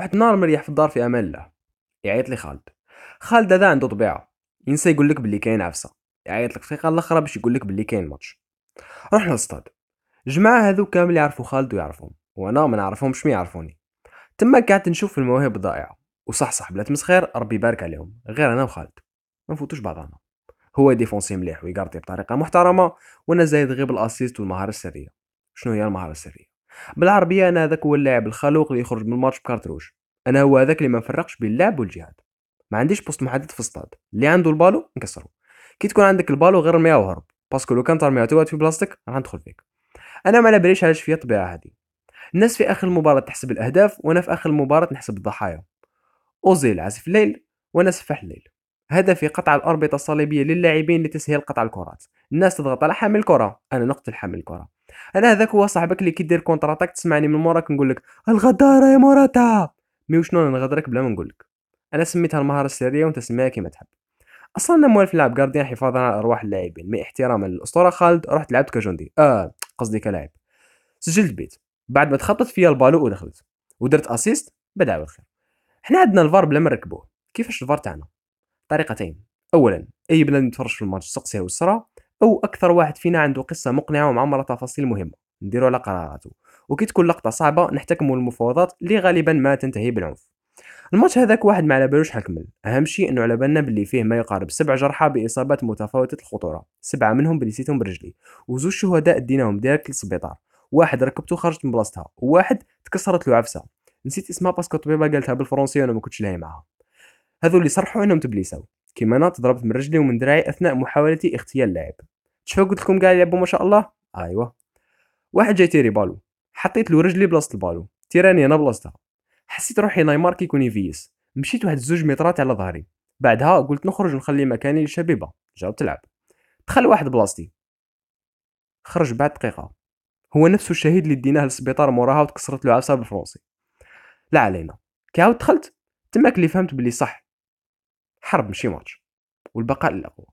واحد النهار مريح في الدار في أمان الله. يعيط لي خالد. خالد هذا عنده طبيعة. ينسى يقول لك بلي كاين عفسة. يعيط لك في الأخرى باش يقول لك بلي كاين ماتش. رحنا للصطاد الجماعه هذو كامل يعرفوا خالد ويعرفهم. وأنا ما نعرفهمش mais يعرفوني. تما قعدت نشوف المواهب الضائعة. وصح صح بلا تمسخير ربي يبارك عليهم. غير أنا وخالد. ما نفوتوش بعضنا. هو défenseur مليح ويقارطي بطريقة محترمة وأنا زايد غير بال assist والمهارة السرية. شنو هي المهارة السرية؟ بالعربية أنا هذاك هو اللاعب الخلوق اللي يخرج من الماتش ب carte rouge أنا هو هذاك اللي ما نفرقش بين اللعب والجهاد. ما عنديش poste محدد في الصطاد اللي عنده البالو نكسرو كي تكون عندك البالو غير رميها وهرب. parce que لو كان ترميها تواد في بلاصتك راح ندخل فيك. أنا ما على باليش علاش فيا الطبيعة هذه. الناس في آخر المباراة تحسب الأهداف وأنا في آخر المباراة نحسب الضحايا. اوزيل عازف الليل وأنا سفاح الليل. هدفي قطع الأربطة الصليبية للاعبين لتسهيل قطع الكرات. الناس تضغط على حامل الكرة أنا نقتل حامل الكرة أنا هذاك هو صاحبك اللي كيدير contre-attaque تسمعني من موراك نقول لك الغدارة يا موراتا! mais وشنو نغدرك بلا ما نقول لك؟ أنا سميتها المهارة السرية وأنت سميها كيما تحب. أصلا أنا موالف نلعب gardien حفاظا على أرواح اللاعبين mais احتراما للأسطورة خالد رحت لعبت كجندي آه قصدي كلاعب. سجلت بيت. بعد ما تخطط فيا البالو ودخلت ودرت assist بدعوة الخير حنا عندنا الفار بلا ما نركبوه. كيفاش الفار تاعنا؟ طريقتين. اولا أي بنادم يتفرج في الماتش سقسيه والسرا أو أكثر واحد فينا عنده قصة مقنعة ومعمرة تفاصيل مهمة. نديرو على قراراته وكي تكون لقطة صعبة نحتكموا المفاوضات اللي غالبا ما تنتهي بالعنف. الماتش هذاك واحد ما على بالوش حكمل أهم شيء إنه على بالنا باللي فيه ما يقارب سبع جرحى بإصابات متفاوتة الخطورة. سبعة منهم بليسيتهم برجلي. وزوج شهداء ديناهم direct للسبيطار واحد ركبته خرجت من بلاصتها. وواحد تكسرت له عفسة. نسيت اسمها parce que الطبيبه قالتها بالفرنسية وأنا ما كنتش لاهي معاها هذو اللي صرحوا إنهم تبليساو. كيما أنا تضربت من رجلي ومن دراعي أثناء محاولتي اغتيال اللاعب. شوفوا قلت لكم قاعد يلعبوا ما شاء الله؟ ايوا واحد جاي تيري بالو. حطيت له رجلي بلاصة البالو. تيراني أنا بلاصتها. حسيت روحي نايمار كيكون يفيس. مشيت واحد زوج مترات على ظهري. بعدها قلت نخرج ونخلي مكاني للشبيبه جاوب تلعب. دخل واحد بلاصتي. خرج بعد دقيقة. هو نفسه الشهيد اللي ديناه للسبيطار موراها وتكسرت له عصا بالفرنسي لا علينا. كي عاود دخلت. تماك اللي فهمت بلي صح. حرب ماشي ماتش والبقاء للأقوى.